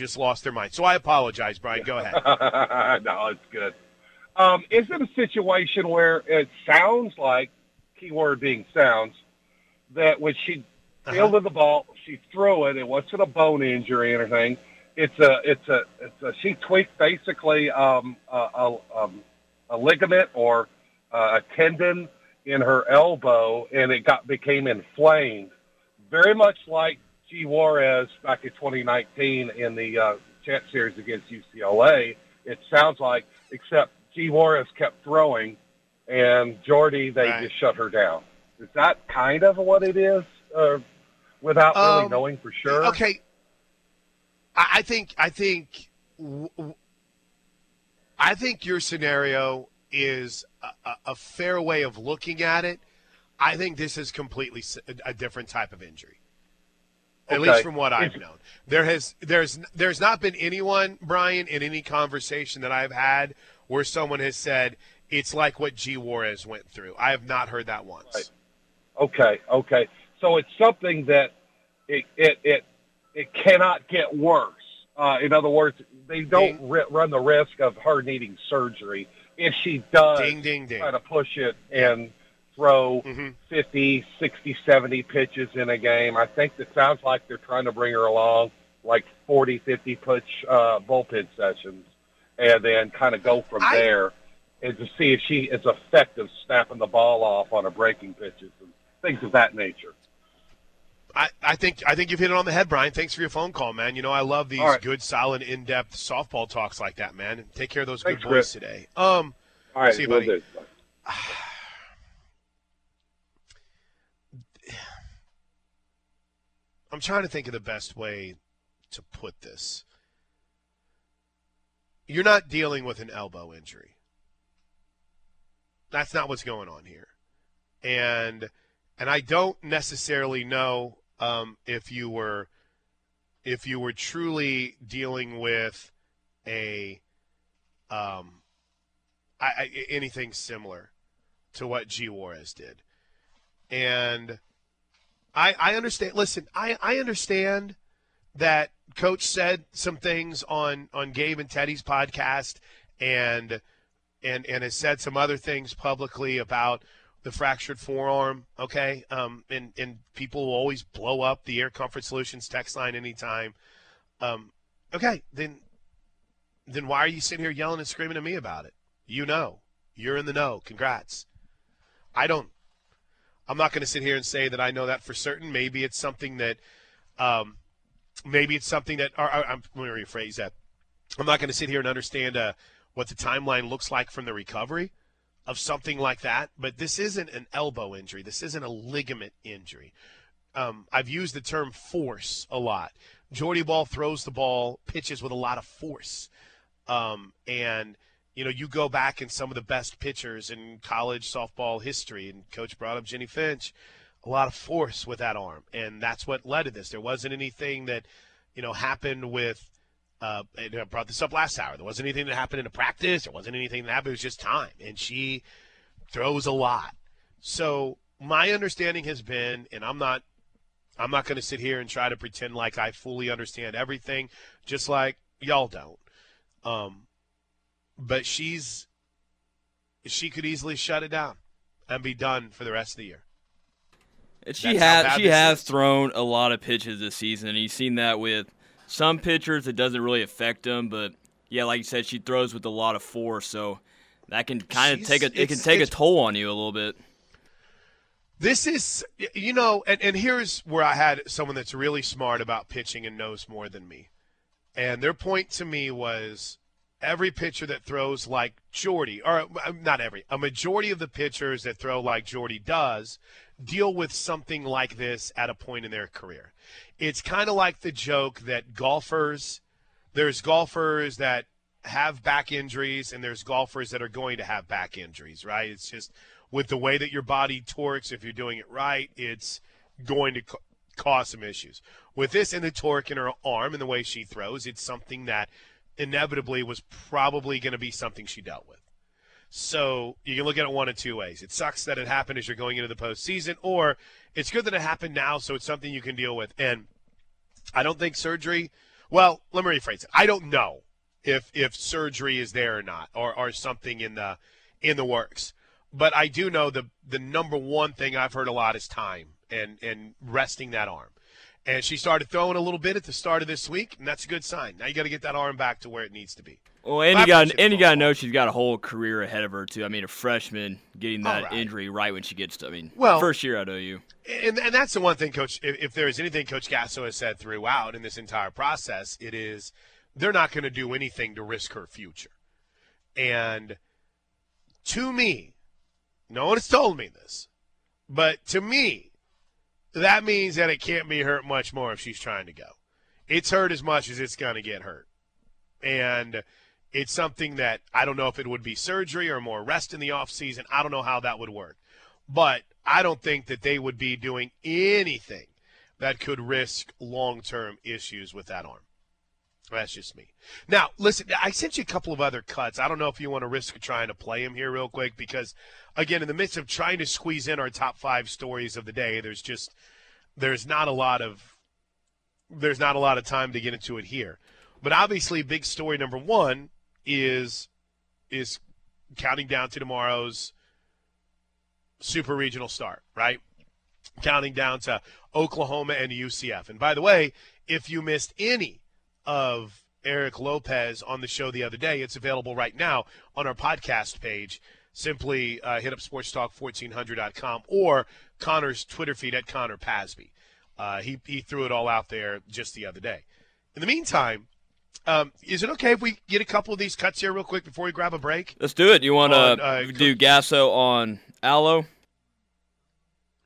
just lost their mind. So I apologize, Brian. Go ahead. no, it's good. Um, is it a situation where it sounds like, keyword being sounds, that when she Uh-huh. fielded the ball, she threw it. It wasn't a bone injury or anything. It's a, it's a, it's a. She tweaked basically um, a, a, um, a ligament or uh, a tendon in her elbow, and it got became inflamed, very much like G Juarez back in 2019 in the uh, champ series against UCLA. It sounds like, except G Juarez kept throwing, and Jordy they Right. just shut her down. Is that kind of what it is, uh, without really Um, knowing for sure? Okay. I think I think I think your scenario is a- a fair way of looking at it. I think this is completely a different type of injury. At Okay. least from what I've known, there has there's there's not been anyone, Brian, in any conversation that I've had where someone has said it's like what G Juarez went through. I have not heard that once. Right. Okay, okay. So it's something that it it it, it cannot get worse. Uh, in other words, they don't run the risk of her needing surgery if she does Ding ding ding. try to push it and throw Mhm. 50, 60, 70 pitches in a game. I think it sounds like they're trying to bring her along like 40, 50 pitch uh, bullpen sessions and then kind of go from I- there and to see if she is effective snapping the ball off on her breaking pitches and things of that nature. I, I think I think you've hit it on the head, Brian. Thanks for your phone call, man. You know I love these right. good, solid, in-depth softball talks like that, man. Take care of those Thanks, good boys today. Um, All right, See you, buddy. I'm trying to think of the best way to put this. You're not dealing with an elbow injury. That's not what's going on here, and and I don't necessarily know um, if you were if you were truly dealing with a um, I, I, anything similar to what G Juarez did, and I, I understand. Listen, I, I understand that Coach said some things on on Gabe and Teddy's podcast, and and and has said some other things publicly about the fractured forearm. Okay, um, and and people will always blow up the Air Comfort Solutions text line anytime. Um, okay, then then why are you sitting here yelling and screaming at me about it? You know, you're in the know. Congrats. I don't. I'm not going to sit here and say that I know that for certain. Maybe it's something that, um, maybe it's something that. Or, or, I'm let me rephrase that. I'm not going to sit here and understand uh, what the timeline looks like from the recovery of something like that. But this isn't an elbow injury. This isn't a ligament injury. Um, I've used the term force a lot. Jordy Bahl throws the ball, pitches with a lot of force, um, and you know, you go back in some of the best pitchers in college softball history, and Coach brought up Jennie Finch, a lot of force with that arm, and that's what led to this. There wasn't anything that, you know, happened with. Uh, I brought this up last hour. There wasn't anything that happened in a practice. There wasn't anything that happened. It was just time, and she throws a lot. So my understanding has been, and I'm not, I'm not going to sit here and try to pretend like I fully understand everything, just like y'all don't. Um, but she's she could easily shut it down and be done for the rest of the year. And she has she has is. thrown a lot of pitches this season, and you've seen that with some pitchers. It doesn't really affect them, but yeah, like you said, she throws with a lot of force, so that can kind of take a it can take a toll on you a little bit. This is, you know, and, and here's where I had someone that's really smart about pitching and knows more than me. And their point to me was every pitcher that throws like Jordy, or uh, not every, a majority of the pitchers that throw like Jordy does deal with something like this at a point in their career. It's kind of like the joke that golfers, there's golfers that have back injuries and there's golfers that are going to have back injuries, right? It's just with the way that your body torques, if you're doing it right, it's going to ca- cause some issues. With this and the torque in her arm and the way she throws, it's something that inevitably was probably going to be something she dealt with. So you can look at it one of two ways. It sucks that it happened as you're going into the postseason, or it's good that it happened now, so it's something you can deal with. And I don't think surgery Well, let me rephrase it. I don't know if if surgery is there or not, or or something in the in the works. But I do know the the number one thing I've heard a lot is time and and resting that arm. And she started throwing a little bit at the start of this week, and that's a good sign. Now you got to get that arm back to where it needs to be. Well, and you got and you got to know she's got a whole career ahead of her too. I mean, a freshman getting that right. injury right when she gets to. I mean, well, first year at OU. And, and that's the one thing, Coach. If, if there is anything Coach Gasso has said throughout in this entire process, it is they're not going to do anything to risk her future. And to me, no one has told me this, but to me, that means that it can't be hurt much more if she's trying to go. It's hurt as much as it's going to get hurt. And it's something that I don't know if it would be surgery or more rest in the off season. I don't know how that would work. But I don't think that they would be doing anything that could risk long term issues with that arm. That's just me. Now, listen, I sent you a couple of other cuts. I don't know if you want to risk trying to play them here real quick because, again, in the midst of trying to squeeze in our top five stories of the day, there's just there's not a lot of there's not a lot of time to get into it here. But obviously, big story number one is is counting down to tomorrow's super regional start, right? Counting down to Oklahoma and UCF. And by the way, if you missed any of Eric Lopez on the show the other day, it's available right now on our podcast page. Simply uh, hit up sportstalk1400.com or Connor's Twitter feed at Connor Pasby. Uh, he, he threw it all out there just the other day. In the meantime, um, is it okay if we get a couple of these cuts here real quick before we grab a break? Let's do it. You want to uh, do Gasso on Alo?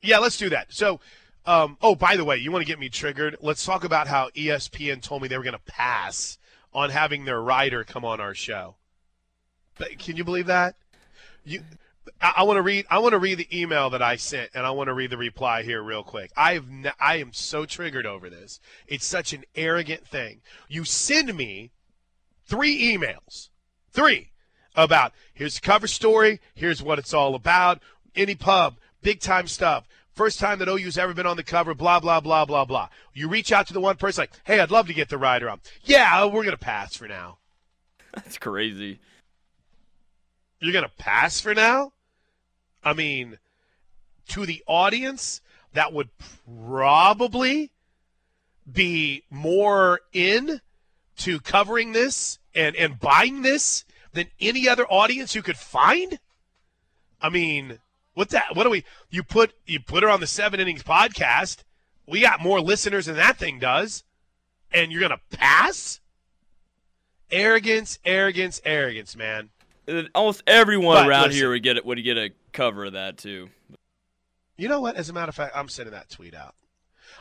Yeah, let's do that. So, um, oh, by the way, you want to get me triggered? Let's talk about how ESPN told me they were going to pass on having their writer come on our show. But can you believe that? You I, I want to read. I want to read the email that I sent, and I want to read the reply here real quick. I've ne- I am so triggered over this. It's such an arrogant thing. You send me three emails, three about here's the cover story, here's what it's all about. Any pub, big time stuff. First time that OU's ever been on the cover, blah, blah, blah, blah, blah. You reach out to the one person like, hey, I'd love to get the rider on. Yeah, we're going to pass for now. That's crazy. You're going to pass for now? I mean, to the audience, that would probably be more in to covering this and, and buying this than any other audience you could find. I mean, what that? What do we? You put you put her on the Seven Innings podcast. We got more listeners than that thing does, and you're gonna pass? Arrogance, arrogance, arrogance, man. Almost everyone but around listen, here would get it. Would get a cover of that too. You know what? As a matter of fact, I'm sending that tweet out.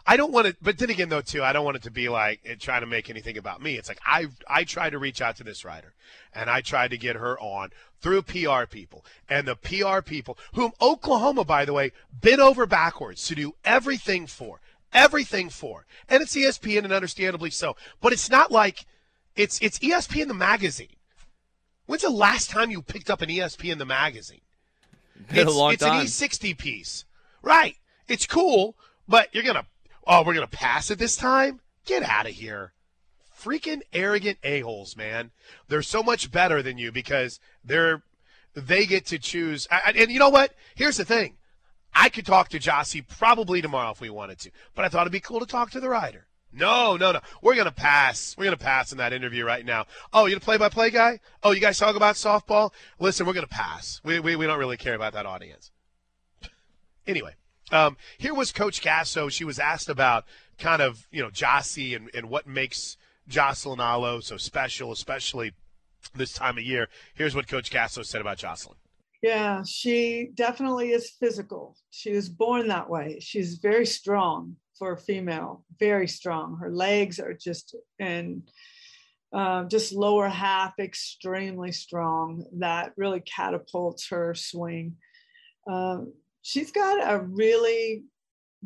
I don't want it, but then again, though, too, I don't want it to be like it trying to make anything about me. It's like I I tried to reach out to this writer, and I tried to get her on through PR people, and the PR people, whom Oklahoma, by the way, bent over backwards to do everything for, everything for, and it's ESPN, and understandably so. But it's not like it's it's ESPN the magazine. When's the last time you picked up an ESPN the magazine? Been it's, a long it's an E60 piece, right? It's cool, but you're gonna oh we're gonna pass it this time. Get out of here. Freaking arrogant a-holes, man. They're so much better than you because they're they get to choose. And you know what? Here's the thing. I could talk to Jossie probably tomorrow if we wanted to, but I thought it'd be cool to talk to the writer. No, no, no. We're gonna pass. We're gonna pass in that interview right now. Oh, you're the play-by-play guy. Oh, you guys talk about softball. Listen, we're gonna pass. We we, we don't really care about that audience. Anyway, um, here was Coach Gasso. She was asked about kind of you know Jossie and and what makes Jocelyn Alo so special, especially this time of year. Here's what Coach Gasso said about Jocelyn. Yeah, she definitely is physical. She was born that way. She's very strong for a female, very strong. Her legs are just and uh, just lower half extremely strong. That really catapults her swing. Um, she's got a really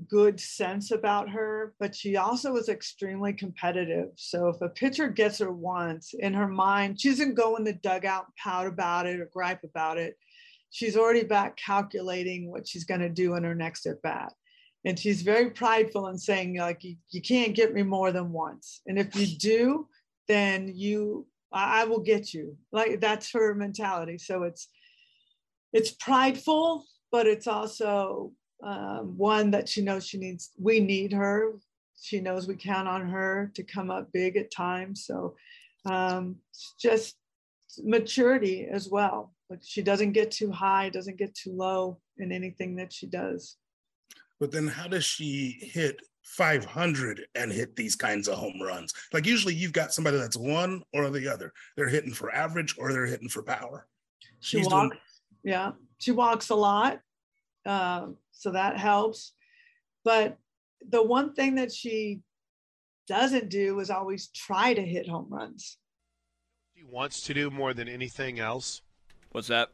good sense about her, but she also is extremely competitive. So if a pitcher gets her once in her mind, she doesn't go in the dugout and pout about it or gripe about it. She's already back calculating what she's going to do in her next at bat. and she's very prideful in saying like you, you can't get me more than once and if you do then you I, I will get you like that's her mentality so it's it's prideful but it's also um, one that she knows she needs we need her she knows we count on her to come up big at times so um, just maturity as well like she doesn't get too high doesn't get too low in anything that she does but then how does she hit 500 and hit these kinds of home runs? Like usually you've got somebody that's one or the other. They're hitting for average or they're hitting for power. She She's walks, doing- yeah, she walks a lot, uh, so that helps. But the one thing that she doesn't do is always try to hit home runs. She wants to do more than anything else. What's that?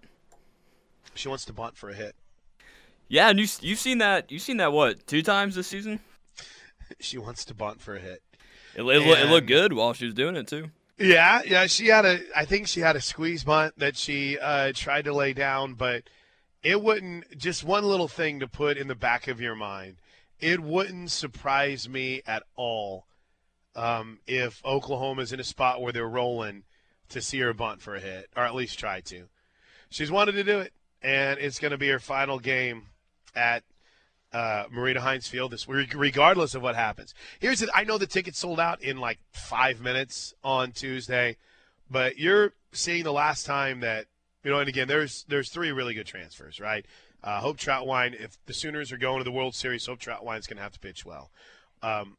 She wants to bunt for a hit. Yeah, and you you've seen that you've seen that what two times this season? she wants to bunt for a hit. It, it, and, it, looked good while she was doing it too. Yeah, yeah, she had a. I think she had a squeeze bunt that she uh, tried to lay down, but it wouldn't. Just one little thing to put in the back of your mind. It wouldn't surprise me at all um, if Oklahoma's in a spot where they're rolling to see her bunt for a hit, or at least try to. She's wanted to do it, and it's going to be her final game at uh, Marita Hynes Field this regardless of what happens. Here's it. I know the tickets sold out in like five minutes on Tuesday, but you're seeing the last time that you know. And again, there's there's three really good transfers, right? Uh, Hope Trautwein. If the Sooners are going to the World Series, Hope Trautwein's going to have to pitch well. Um,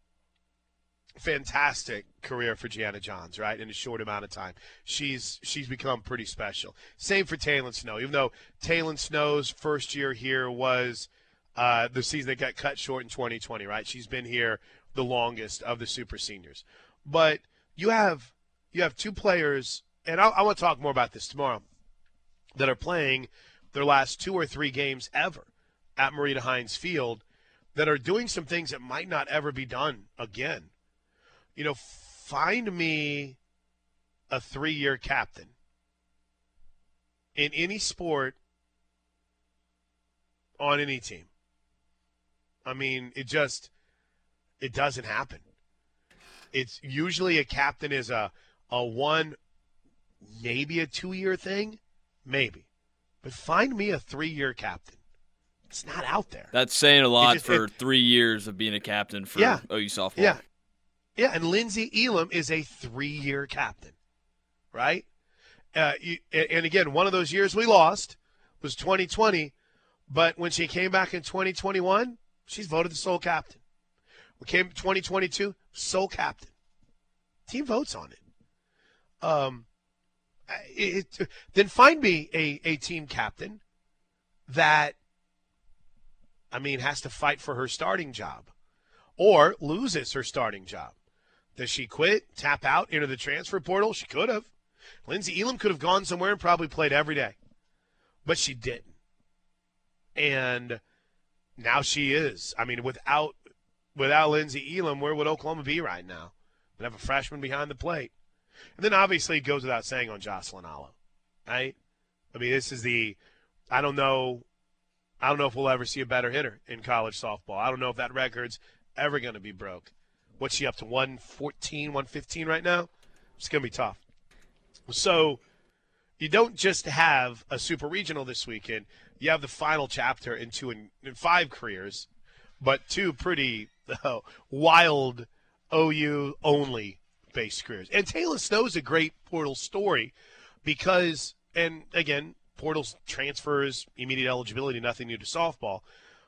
fantastic career for Gianna Johns, right? In a short amount of time, she's she's become pretty special. Same for Taylon Snow, even though Taylon Snow's first year here was uh, the season that got cut short in 2020, right? She's been here the longest of the super seniors, but you have you have two players, and I, I want to talk more about this tomorrow, that are playing their last two or three games ever at Marita Hynes Field that are doing some things that might not ever be done again you know, find me a three year captain in any sport on any team. I mean, it just it doesn't happen. It's usually a captain is a a one maybe a two year thing, maybe. But find me a three year captain. It's not out there. That's saying a lot just, for it, three years of being a captain for yeah, OU softball. Yeah, yeah, and Lynnsie Elam is a three-year captain, right? Uh, you, and again, one of those years we lost was 2020, but when she came back in 2021, she's voted the sole captain. We came 2022, sole captain. Team votes on it. Um, it, it, then find me a, a team captain that, I mean, has to fight for her starting job or loses her starting job. Does she quit, tap out into the transfer portal? She could have. Lynnsie Elam could have gone somewhere and probably played every day, but she didn't. And now she is. I mean, without without Lynnsie Elam, where would Oklahoma be right now? Would have a freshman behind the plate. And then obviously it goes without saying on Jocelyn Alo, right? I mean, this is the I don't know I don't know if we'll ever see a better hitter in college softball. I don't know if that record's ever going to be broke. What's she up to? 114, 115 right now? It's going to be tough. So you don't just have a super regional this weekend. You have the final chapter in two and in five careers, but two pretty uh, wild OU only based careers. And Taylor is a great portal story because, and again, portals transfers, immediate eligibility, nothing new to softball,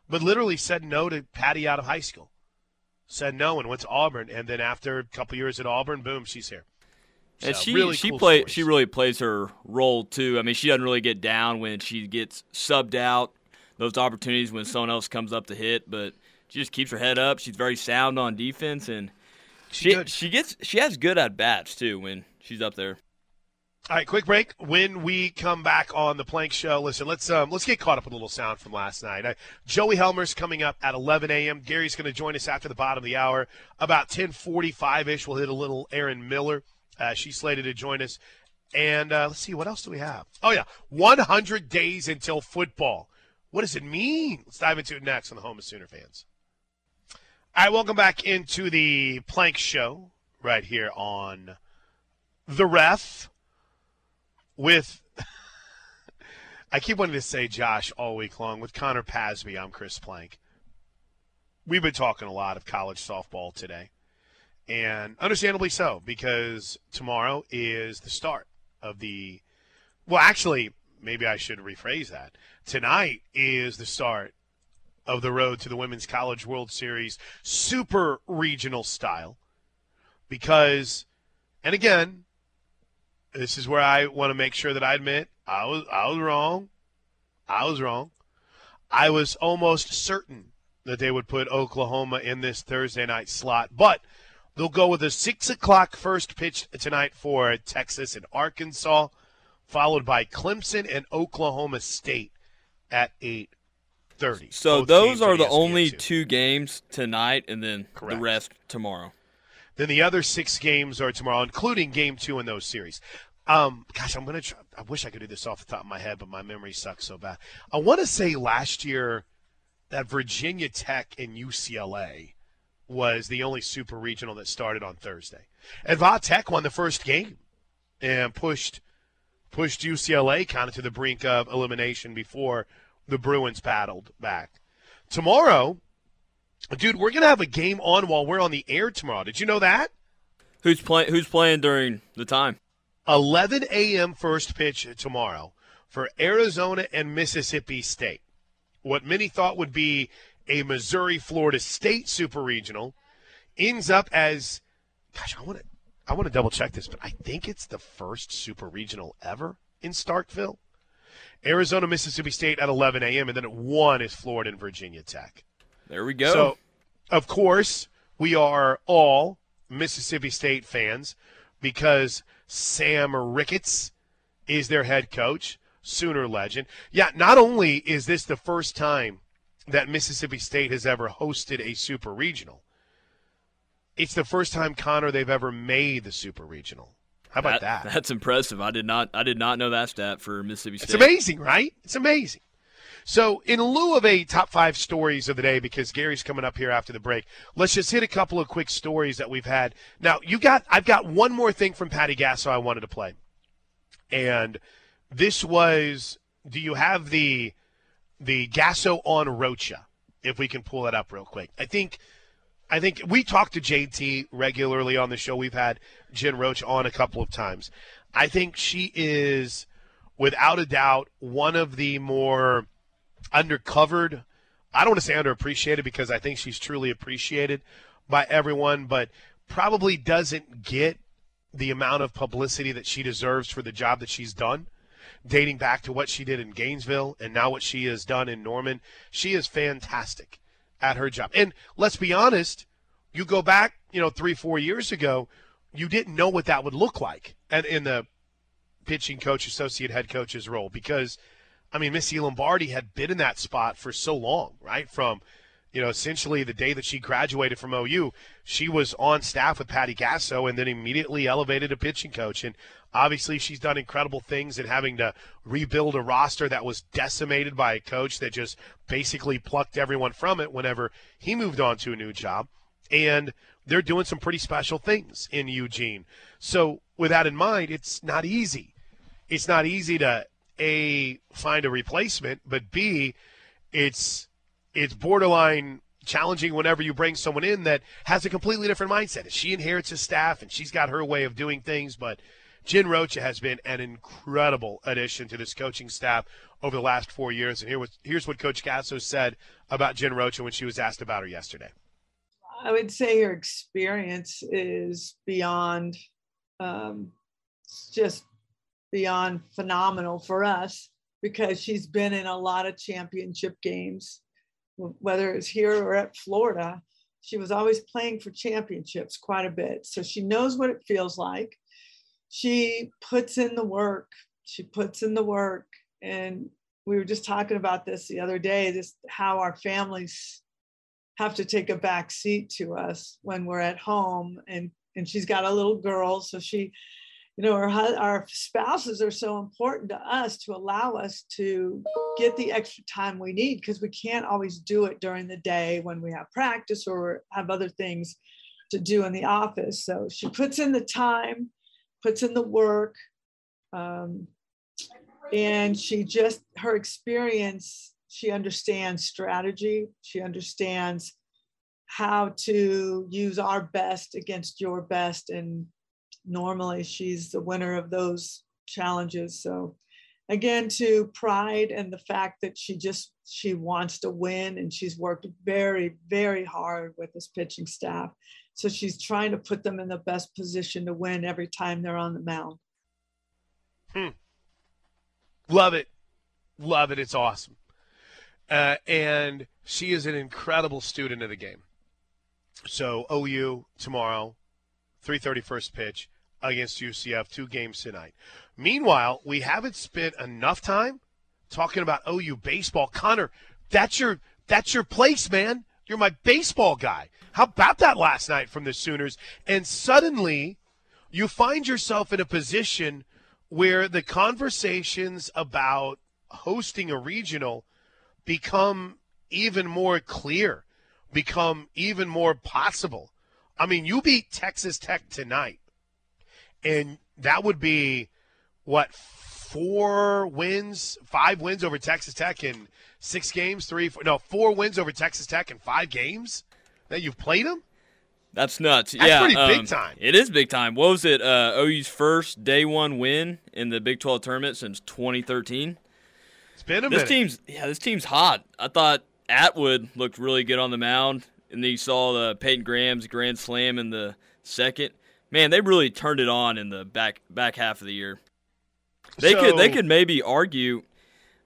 but literally said no to Patty out of high school said no and went to Auburn, and then after a couple years at Auburn, boom, she's here. So, and she really she cool play stories. she really plays her role too. I mean, she doesn't really get down when she gets subbed out. Those opportunities when someone else comes up to hit, but she just keeps her head up. She's very sound on defense, and she she gets she has good at bats too when she's up there. All right, quick break. When we come back on the Plank Show, listen, let's um, let's get caught up with a little sound from last night. Uh, Joey Helmer's coming up at 11 a.m. Gary's going to join us after the bottom of the hour. About 10:45 ish, we'll hit a little Aaron Miller. Uh, she's slated to join us. And uh, let's see, what else do we have? Oh yeah, 100 days until football. What does it mean? Let's dive into it next on the Home of Sooner fans. All right, welcome back into the Plank Show right here on the Ref with. I keep wanting to say Josh all week long with Connor Pasby. I'm Chris Plank. We've been talking a lot of college softball today, and understandably so because tomorrow is the start of the. Well, actually, maybe I should rephrase that. Tonight is the start of the road to the Women's College World Series super regional style. Because, and again, this is where I want to make sure that I admit I was I was wrong. I was wrong. I was almost certain that they would put Oklahoma in this Thursday night slot, but they'll go with a six o'clock first pitch tonight for Texas and Arkansas, followed by Clemson and Oklahoma State at eight thirty. So those are the only two games tonight, and then Correct. the rest tomorrow. Then the other six games are tomorrow, including Game Two in those series. Um, gosh, I'm gonna. Try, I wish I could do this off the top of my head, but my memory sucks so bad. I want to say last year that Virginia Tech and UCLA was the only super regional that started on Thursday, and Va Tech won the first game and pushed pushed UCLA kind of to the brink of elimination before the Bruins battled back. Tomorrow, dude, we're gonna have a game on while we're on the air tomorrow. Did you know that? Who's playing? Who's playing during the time? 11 a.m. first pitch tomorrow for Arizona and Mississippi State. What many thought would be a Missouri Florida State Super Regional ends up as, gosh, I want to. I want to double check this, but I think it's the first super regional ever in Starkville. Arizona, Mississippi State at 11 a.m., and then at 1 is Florida and Virginia Tech. There we go. So, of course, we are all Mississippi State fans because Sam Ricketts is their head coach, Sooner legend. Yeah, not only is this the first time that Mississippi State has ever hosted a super regional, it's the first time, Connor, they've ever made the super regional. How about that, that? That's impressive. I did not I did not know that stat for Mississippi State. It's amazing, right? It's amazing. So, in lieu of a top five stories of the day, because Gary's coming up here after the break, let's just hit a couple of quick stories that we've had. Now, you got I've got one more thing from Patty Gasso I wanted to play, and this was: Do you have the the Gasso on Rocha? If we can pull that up real quick, I think I think we talk to JT regularly on the show. We've had Jen Roach on a couple of times. I think she is, without a doubt, one of the more undercovered. I don't want to say underappreciated because I think she's truly appreciated by everyone, but probably doesn't get the amount of publicity that she deserves for the job that she's done dating back to what she did in Gainesville and now what she has done in Norman. She is fantastic at her job. And let's be honest, you go back, you know, three, four years ago, you didn't know what that would look like and in the pitching coach, associate head coach's role because, I mean, Missy Lombardi had been in that spot for so long, right? From, you know, essentially the day that she graduated from OU, she was on staff with Patty Gasso and then immediately elevated a pitching coach. And Obviously, she's done incredible things in having to rebuild a roster that was decimated by a coach that just basically plucked everyone from it whenever he moved on to a new job. And they're doing some pretty special things in Eugene. So, with that in mind, it's not easy. It's not easy to a find a replacement, but b it's it's borderline challenging whenever you bring someone in that has a completely different mindset. She inherits a staff and she's got her way of doing things, but Jen Rocha has been an incredible addition to this coaching staff over the last four years. And here was, here's what Coach Gasso said about Jen Rocha when she was asked about her yesterday. I would say her experience is beyond, um, just beyond phenomenal for us because she's been in a lot of championship games, whether it's here or at Florida. She was always playing for championships quite a bit. So she knows what it feels like she puts in the work. She puts in the work. And we were just talking about this the other day, this how our families have to take a back seat to us when we're at home and and she's got a little girl so she you know, our, our spouses are so important to us to allow us to get the extra time we need because we can't always do it during the day when we have practice or have other things to do in the office. So she puts in the time, puts in the work, um, and she just, her experience, she understands strategy, she understands how to use our best against your best and normally she's the winner of those challenges. So again, to pride and the fact that she just she wants to win and she's worked very, very hard with this pitching staff. So she's trying to put them in the best position to win every time they're on the mound. Hmm. Love it. Love it. It's awesome. Uh, and she is an incredible student of the game. So OU tomorrow, 3:30 first pitch against UCF, two games tonight. Meanwhile, we haven't spent enough time talking about OU baseball. Connor, that's your that's your place, man. You're my baseball guy. How about that last night from the Sooners? And suddenly, you find yourself in a position where the conversations about hosting a regional become even more clear, become even more possible. I mean, you beat Texas Tech tonight and that would be what four wins, five wins over Texas Tech in six games, three, four, no, four wins over Texas Tech in five games that you've played them. That's nuts. That's yeah, pretty um, big time. It is big time. What was it? Uh, OU's first day one win in the Big 12 tournament since 2013. It's been a this minute. team's yeah, this team's hot. I thought Atwood looked really good on the mound, and then you saw the Peyton Graham's grand slam in the second man, they really turned it on in the back back half of the year. They so, could they could maybe argue.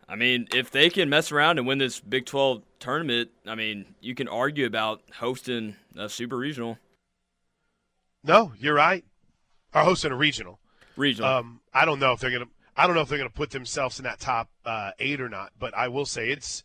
I mean, if they can mess around and win this Big Twelve tournament, I mean, you can argue about hosting a super regional. No, you're right. Or hosting a regional. Regional. Um, I don't know if they're gonna. I don't know if they're gonna put themselves in that top uh, eight or not. But I will say it's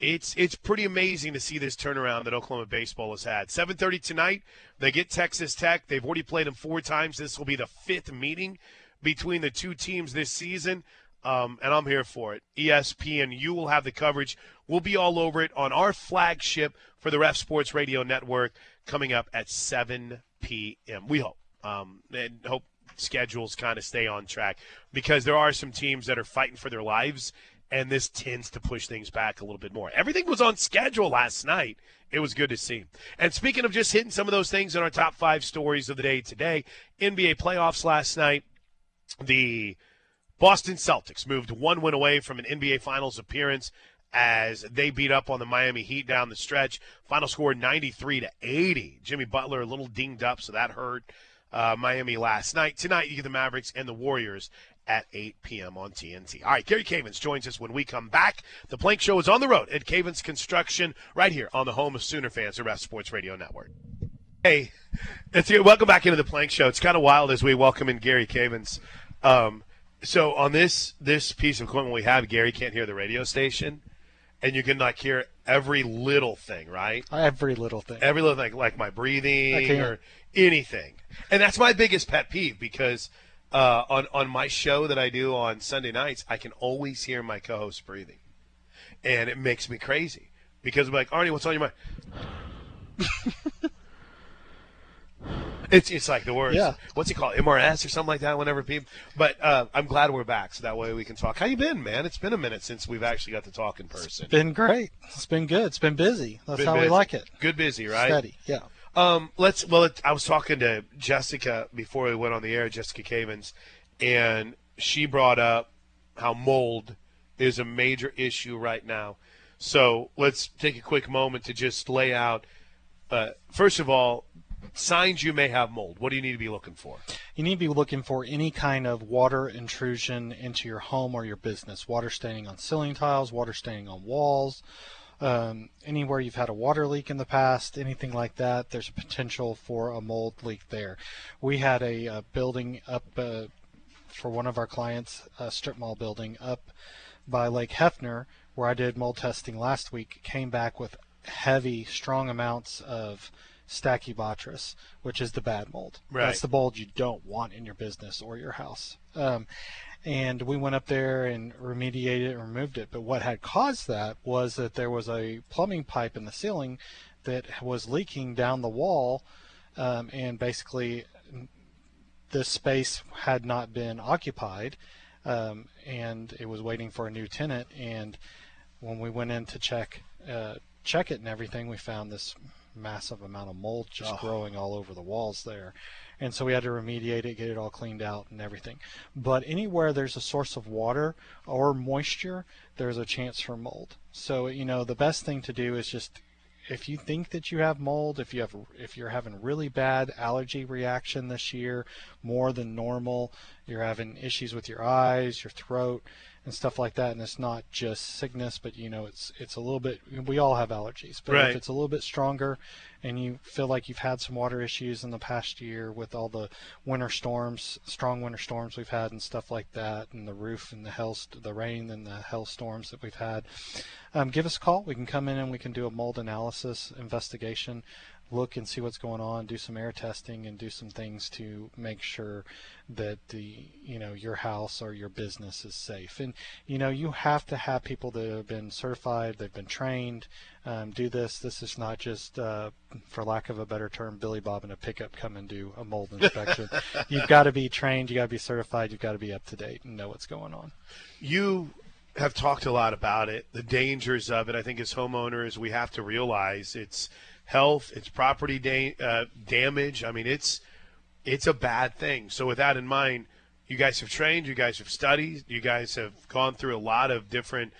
it's it's pretty amazing to see this turnaround that Oklahoma baseball has had. 7:30 tonight, they get Texas Tech. They've already played them four times. This will be the fifth meeting between the two teams this season, um, and I'm here for it. ESPN, you will have the coverage. We'll be all over it on our flagship for the Ref Sports Radio Network coming up at 7 p.m. We hope um, and hope schedules kind of stay on track because there are some teams that are fighting for their lives and this tends to push things back a little bit more. Everything was on schedule last night. It was good to see. And speaking of just hitting some of those things in our top five stories of the day today, NBA playoffs last night, the Boston Celtics moved one win away from an NBA Finals appearance as they beat up on the Miami Heat down the stretch. Final score 93 to 80. Jimmy Butler a little dinged up, so that hurt uh, Miami last night. Tonight, you get the Mavericks and the Warriors at 8 p.m. on TNT. All right, Gary Cavins joins us when we come back. The Plank Show is on the road at Cavins Construction right here on the home of Sooner fans, the Ref Sports Radio Network. Hey, it's, welcome back into the Plank Show. It's kind of wild as we welcome in Gary Cavins. Um, so on this this piece of equipment we have, Gary can't hear the radio station, and you can like hear every little thing, right? Every little thing. Every little thing, like my breathing or anything. And that's my biggest pet peeve because – uh, on on my show that I do on Sunday nights, I can always hear my co-host breathing, and it makes me crazy because I'm like, Arnie, what's on your mind? it's it's like the worst. Yeah. What's it called? MRS or something like that. Whenever people, but uh, I'm glad we're back, so that way we can talk. How you been, man? It's been a minute since we've actually got to talk in person. It's been great. It's been good. It's been busy. That's been how busy. we like it. Good busy, right? Steady. Yeah. Um, let's. Well, it, I was talking to Jessica before we went on the air, Jessica Cavins, and she brought up how mold is a major issue right now. So let's take a quick moment to just lay out. Uh, first of all, signs you may have mold. What do you need to be looking for? You need to be looking for any kind of water intrusion into your home or your business. Water staining on ceiling tiles, water staining on walls, um, anywhere you've had a water leak in the past, anything like that, there's a potential for a mold leak there. We had a, a building up uh, for one of our clients, a strip mall building up by Lake Hefner, where I did mold testing last week, came back with heavy, strong amounts of Stachybotrys, which is the bad mold. Right. That's the mold you don't want in your business or your house. Um, and we went up there and remediated and removed it. But what had caused that was that there was a plumbing pipe in the ceiling that was leaking down the wall, um, and basically this space had not been occupied, um, and it was waiting for a new tenant. And when we went in to check uh, check it and everything, we found this massive amount of mold just oh. growing all over the walls there. And so we had to remediate it, get it all cleaned out and everything. But anywhere there's a source of water or moisture, there's a chance for mold. So, you know, the best thing to do is just if you think that you have mold, if you have if you're having really bad allergy reaction this year, more than normal, you're having issues with your eyes, your throat, and stuff like that and it's not just sickness but you know it's it's a little bit we all have allergies but right. if it's a little bit stronger and you feel like you've had some water issues in the past year with all the winter storms strong winter storms we've had and stuff like that and the roof and the hail the rain and the hail storms that we've had um, give us a call we can come in and we can do a mold analysis investigation look and see what's going on, do some air testing, and do some things to make sure that the you know your house or your business is safe. And you know you have to have people that have been certified, they've been trained, um, do this. This is not just, uh, for lack of a better term, Billy Bob in a pickup come and do a mold inspection. you've got to be trained, you got to be certified, you've got to be up to date and know what's going on. You have talked a lot about it, the dangers of it. I think as homeowners, we have to realize it's health, it's property da- uh, damage. I mean, it's it's a bad thing. So with that in mind, you guys have trained, you guys have studied, you guys have gone through a lot of different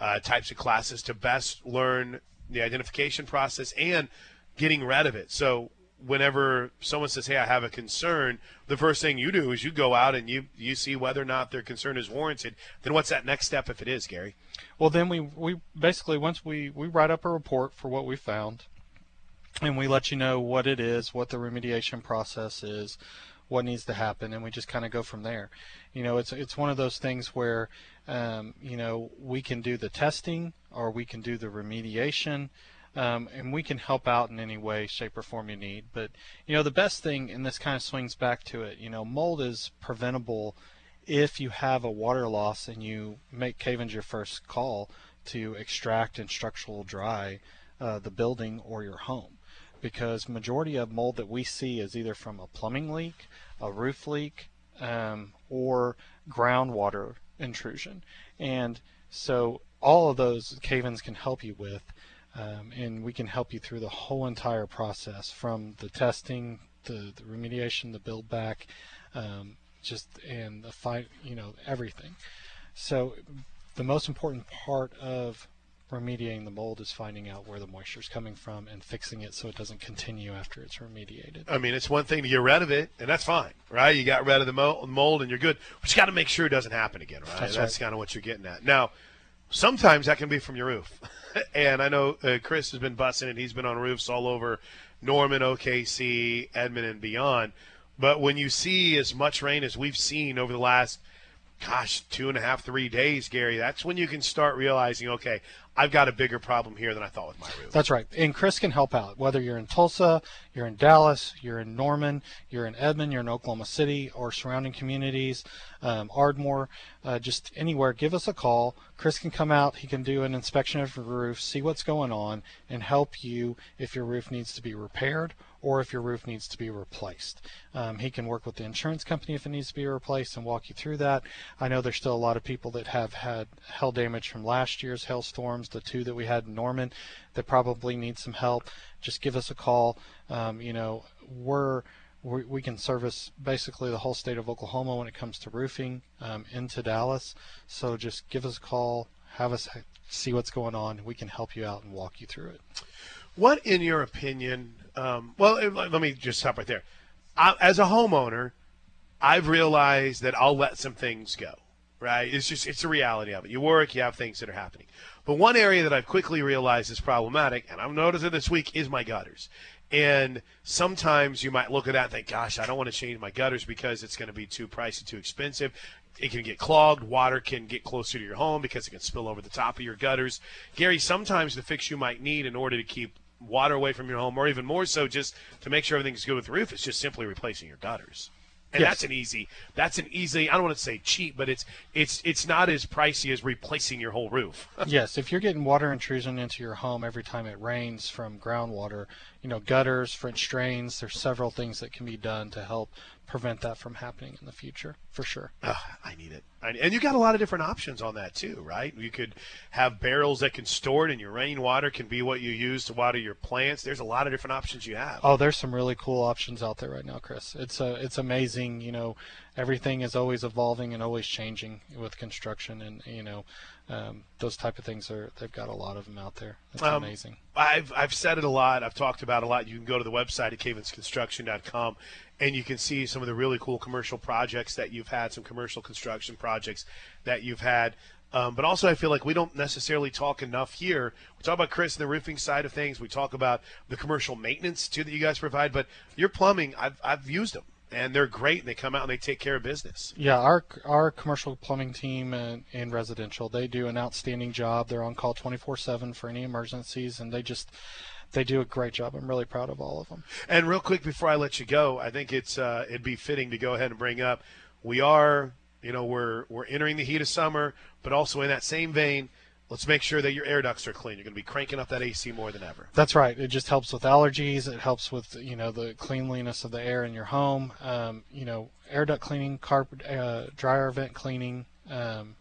uh, types of classes to best learn the identification process and getting rid of it. So whenever someone says, "Hey, I have a concern," the first thing you do is you go out and you you see whether or not their concern is warranted. Then what's that next step if it is, Gary? Well, then we we basically once we we write up a report for what we found and we let you know what it is, what the remediation process is, what needs to happen, and we just kind of go from there. You know, it's it's one of those things where, um, you know, we can do the testing or we can do the remediation, um, and we can help out in any way, shape, or form you need. But you know, the best thing, and this kind of swings back to it. You know, mold is preventable if you have a water loss and you make Cavins your first call to extract and structural dry uh, the building or your home because majority of mold that we see is either from a plumbing leak, a roof leak, um, or groundwater intrusion. And so all of those Cavins can help you with, um, and we can help you through the whole entire process from the testing, the, the remediation, the build back, um, just and the fight, you know, everything. So the most important part of remediating the mold is finding out where the moisture is coming from and fixing it so it doesn't continue after it's remediated. I mean, it's one thing to get rid of it, and that's fine, right? You got rid of the mold and you're good, but you got to make sure it doesn't happen again, right? That's, that's right. kind of what you're getting at. Now, sometimes that can be from your roof, and I know uh, Chris has been busting it. He's been on roofs all over Norman, OKC, Edmond, and beyond. But when you see as much rain as we've seen over the last – gosh, two and a half, three days, Gary, that's when you can start realizing, okay, I've got a bigger problem here than I thought with my roof. That's right. And Chris can help out. Whether you're in Tulsa, you're in Dallas, you're in Norman, you're in Edmond, you're in Oklahoma City or surrounding communities, um, Ardmore, uh, just anywhere, give us a call. Chris can come out. He can do an inspection of your roof, see what's going on, and help you if your roof needs to be repaired or if your roof needs to be replaced. Um, he can work with the insurance company if it needs to be replaced and walk you through that. I know there's still a lot of people that have had hail damage from last year's hailstorms, the two that we had in Norman, that probably need some help. Just give us a call. Um, you know, we're we, can service basically the whole state of Oklahoma when it comes to roofing um, into Dallas. So just give us a call, have us see what's going on. We can help you out and walk you through it. What, in your opinion, um, well, let me just stop right there. I, as a homeowner, I've realized that I'll let some things go. Right? It's just it's a reality of it. You work, you have things that are happening. But one area that I've quickly realized is problematic, and I've noticed it this week, is my gutters. And sometimes you might look at that and think, gosh, I don't want to change my gutters because it's going to be too pricey, too expensive. It can get clogged. Water can get closer to your home because it can spill over the top of your gutters. Gary, sometimes the fix you might need in order to keep water away from your home, or even more so, just to make sure everything's good with the roof, it's just simply replacing your gutters and yes. that's an easy that's an easy i don't want to say cheap but it's it's it's not as pricey as replacing your whole roof yes if you're getting water intrusion into your home every time it rains from groundwater you know gutters french drains there's several things that can be done to help prevent that from happening in the future for sure. Uh, I need it. I, and you got a lot of different options on that too, right? You could have barrels that can store it, and your rainwater can be what you use to water your plants. There's a lot of different options you have. Oh, there's some really cool options out there right now, Chris. It's a, it's amazing. You know, everything is always evolving and always changing with construction, and you know, um, those type of things are they've got a lot of them out there. It's um, amazing. I've I've said it a lot. I've talked about a lot. You can go to the website at cavinsconstruction.com and you can see some of the really cool commercial projects that you've had, some commercial construction projects that you've had. Um, but also, I feel like we don't necessarily talk enough here. We talk about Chris and the roofing side of things. We talk about the commercial maintenance too that you guys provide. But your plumbing, I've I've used them and they're great. And they come out and they take care of business. Yeah, our our commercial plumbing team and, and residential, they do an outstanding job. They're on call 24/7 for any emergencies, and they just they do a great job. I'm really proud of all of them. And real quick before I let you go, I think it's uh, it'd be fitting to go ahead and bring up we are you know we're we're entering the heat of summer, but also in that same vein. Let's make sure that your air ducts are clean. You're going to be cranking up that AC more than ever. That's right. It just helps with allergies. It helps with you know the cleanliness of the air in your home. Um, you know, air duct cleaning, carpet, uh, dryer vent cleaning, um,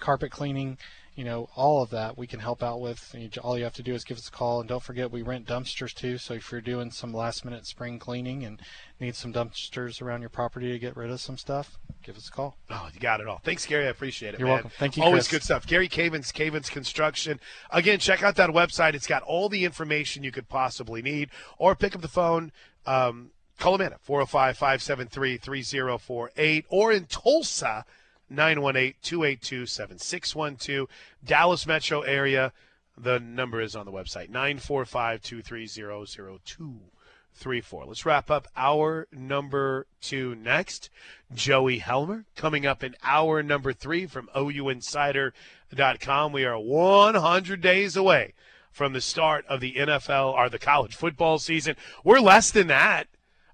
carpet cleaning you know, all of that we can help out with. All you have to do is give us a call. And don't forget, we rent dumpsters too. So if you're doing some last minute spring cleaning and need some dumpsters around your property to get rid of some stuff, give us a call. Oh, you got it all. Thanks, Gary. I appreciate it. You're man. welcome. Thank you. Always Chris. good stuff. Gary Cavins, Cavins Construction. Again, check out that website. It's got all the information you could possibly need. Or pick up the phone. Um, call them in at 405 573 3048 or in Tulsa 918 282 7612. Dallas metro area, the number is on the website 945 230 0234. Let's wrap up hour number two next. Joey Helmer coming up in hour number three from OUinsider.com. We are 100 days away from the start of the NFL or the college football season. We're less than that.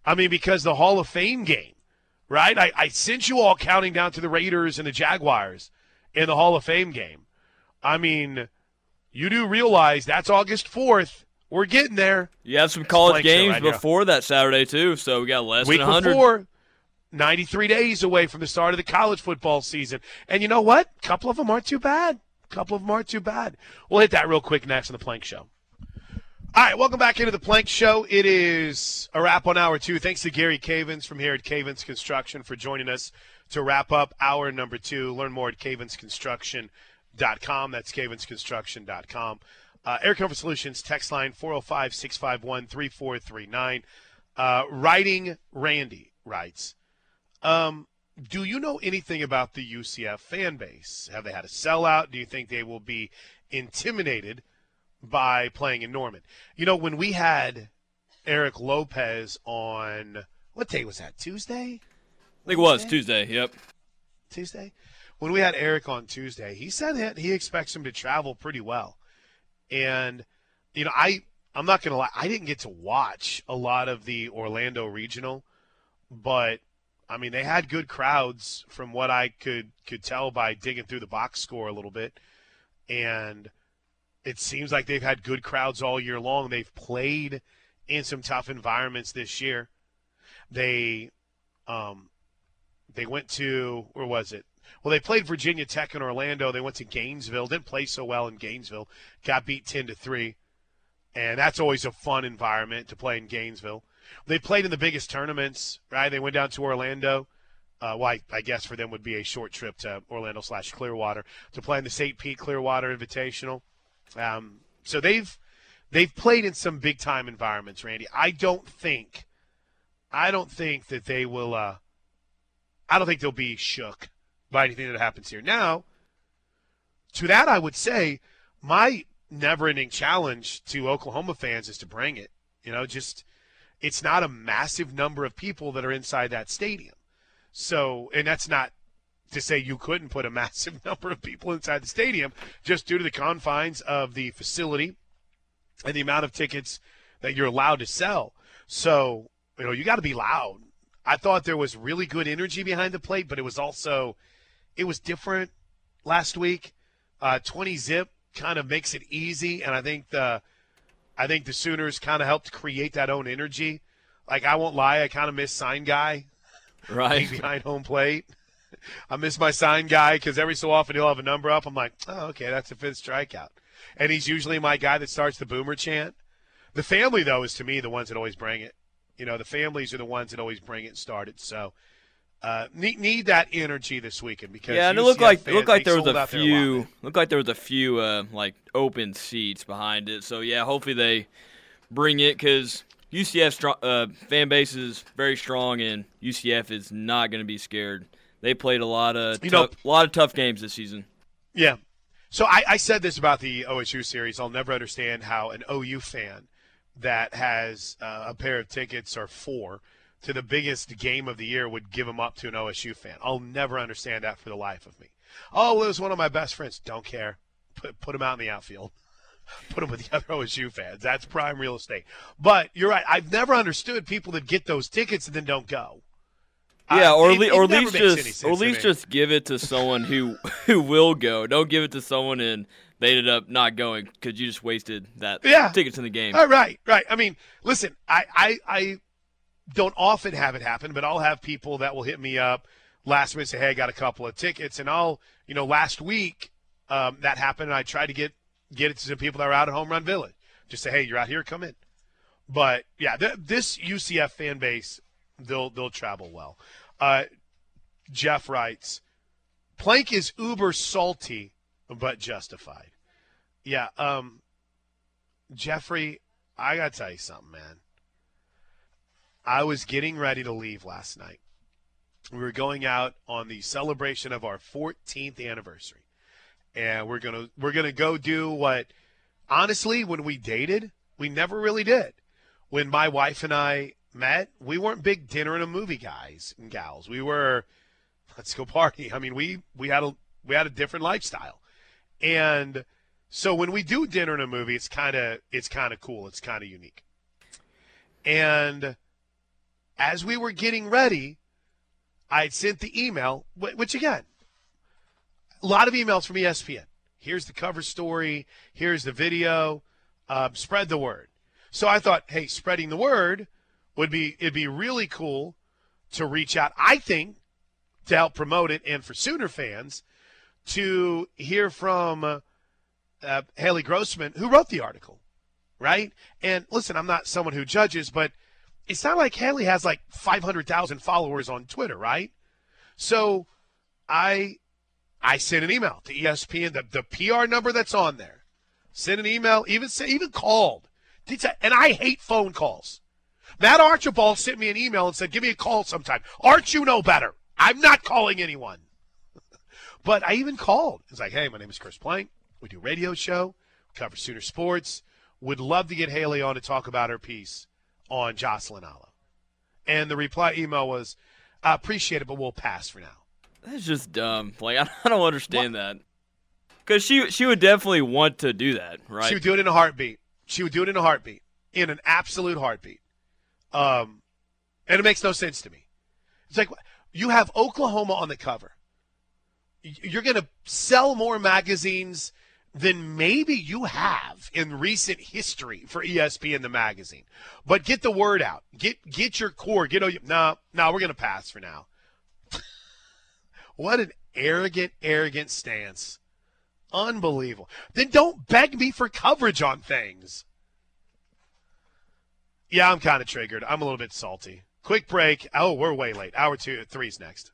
I mean, because the Hall of Fame game right? I, I sent you all counting down to the Raiders and the Jaguars in the Hall of Fame game. I mean, you do realize that's August 4th. We're getting there. You have some college games right before now. that Saturday, too, so we got less Week than 100. Before, 93 days away from the start of the college football season. And you know what? A couple of them aren't too bad. A couple of them aren't too bad. We'll hit that real quick next on the Plank Show. All right, welcome back into the Plank Show. It is a wrap on hour two. Thanks to Gary Cavins from here at Cavins Construction for joining us to wrap up hour number two. Learn more at cavinsconstruction.com. That's cavinsconstruction.com. Uh, Air Comfort Solutions, text line 405 651 3439. Uh, writing Randy writes, um, Do you know anything about the UCF fan base? Have they had a sellout? Do you think they will be intimidated? By playing in Norman. You know, when we had Eric Lopez on what day was that? Tuesday? I think it was Tuesday. Yep. Tuesday. When we had Eric on Tuesday, he said that he expects him to travel pretty well. And you know, I I'm not gonna lie, I didn't get to watch a lot of the Orlando regional, but I mean they had good crowds from what I could could tell by digging through the box score a little bit. And it seems like they've had good crowds all year long. They've played in some tough environments this year. They um, they went to where was it? Well, they played Virginia Tech in Orlando. They went to Gainesville. Didn't play so well in Gainesville. Got beat ten to three, and that's always a fun environment to play in Gainesville. They played in the biggest tournaments, right? They went down to Orlando. Uh, well, I, I guess for them would be a short trip to Orlando slash Clearwater to play in the St. Pete Clearwater Invitational. Um, so they've they've played in some big time environments, Randy. I don't think I don't think that they will uh, I don't think they'll be shook by anything that happens here. Now, to that I would say my never ending challenge to Oklahoma fans is to bring it. You know, just it's not a massive number of people that are inside that stadium. So, and that's not to say you couldn't put a massive number of people inside the stadium just due to the confines of the facility and the amount of tickets that you're allowed to sell. So, you know, you got to be loud. I thought there was really good energy behind the plate, but it was also it was different last week. Uh, 20 zip kind of makes it easy, and I think the I think the Sooners kind of helped create that own energy. Like I won't lie, I kind of miss sign guy, right behind home plate. I miss my sign guy because every so often he'll have a number up. I'm like, oh, okay, that's a fifth strikeout, and he's usually my guy that starts the boomer chant. The family though is to me the ones that always bring it. You know, the families are the ones that always bring it started. So uh, need need that energy this weekend because yeah, and it looked like it looked like there was a few looked like there was a few uh, like open seats behind it. So yeah, hopefully they bring it because UCF uh, fan base is very strong, and UCF is not going to be scared. They played a lot of you know, a lot of tough games this season. Yeah. So I, I said this about the OSU series. I'll never understand how an OU fan that has uh, a pair of tickets or four to the biggest game of the year would give them up to an OSU fan. I'll never understand that for the life of me. Oh, it was one of my best friends. Don't care. Put put him out in the outfield. Put him with the other OSU fans. That's prime real estate. But you're right. I've never understood people that get those tickets and then don't go. Yeah, or, it, or at least just or at least just give it to someone who who will go. Don't give it to someone and they ended up not going because you just wasted that yeah. tickets in the game. All right, right. I mean, listen, I, I I don't often have it happen, but I'll have people that will hit me up last minute say, "Hey, I got a couple of tickets," and I'll, you know, last week um, that happened, and I tried to get get it to some people that were out at Home Run Village. Just say, "Hey, you're out here, come in." But yeah, th- this UCF fan base, they'll they'll travel well. Uh, Jeff writes, "Plank is uber salty, but justified." Yeah, um, Jeffrey, I gotta tell you something, man. I was getting ready to leave last night. We were going out on the celebration of our 14th anniversary. And we're to we're to go do what honestly when we dated, we never really did. When my wife and I met, we weren't big dinner and a movie guys and gals. We were let's go party. I mean, we we had a we had a different lifestyle. And so when we do dinner and a movie, it's kind of it's kind of cool. It's kind of unique. And as we were getting ready, I had sent the email, which again, a lot of emails from ESPN. Here's the cover story. Here's the video. Uh, spread the word. So I thought, hey, spreading the word would be it'd be really cool to reach out. I think to help promote it and for Sooner fans to hear from uh, uh, Hallie Grossman, who wrote the article, right? And listen, I'm not someone who judges, but – it's not like Hallie has like 500,000 followers on Twitter, right? So I I sent an email to ESPN, the, the PR number that's on there. Sent an email, even even called. And I hate phone calls. Matt Archibald sent me an email and said, "Give me a call sometime." Arch, you know better. I'm not calling anyone. but I even called. It's like, "Hey, my name is Chris Plank. We do radio show, cover Sooner sports. Would love to get Hallie on to talk about her piece on Jocelyn Alo. And the reply email was, I appreciate it, but we'll pass for now. That's just dumb. Like, I don't understand what? that. Because she, she would definitely want to do that, right? She would do it in a heartbeat. She would do it in a heartbeat, in an absolute heartbeat. Um, and it makes no sense to me. It's like you have Oklahoma on the cover. You're going to sell more magazines – than maybe you have in recent history for ESPN the magazine. But get the word out. Get get your core. Get no, no, we're gonna pass for now. what an arrogant, arrogant stance. Unbelievable. Then don't beg me for coverage on things. Yeah, I'm kind of triggered. I'm a little bit salty. Quick break. Oh, we're way late. Hour two, three's next.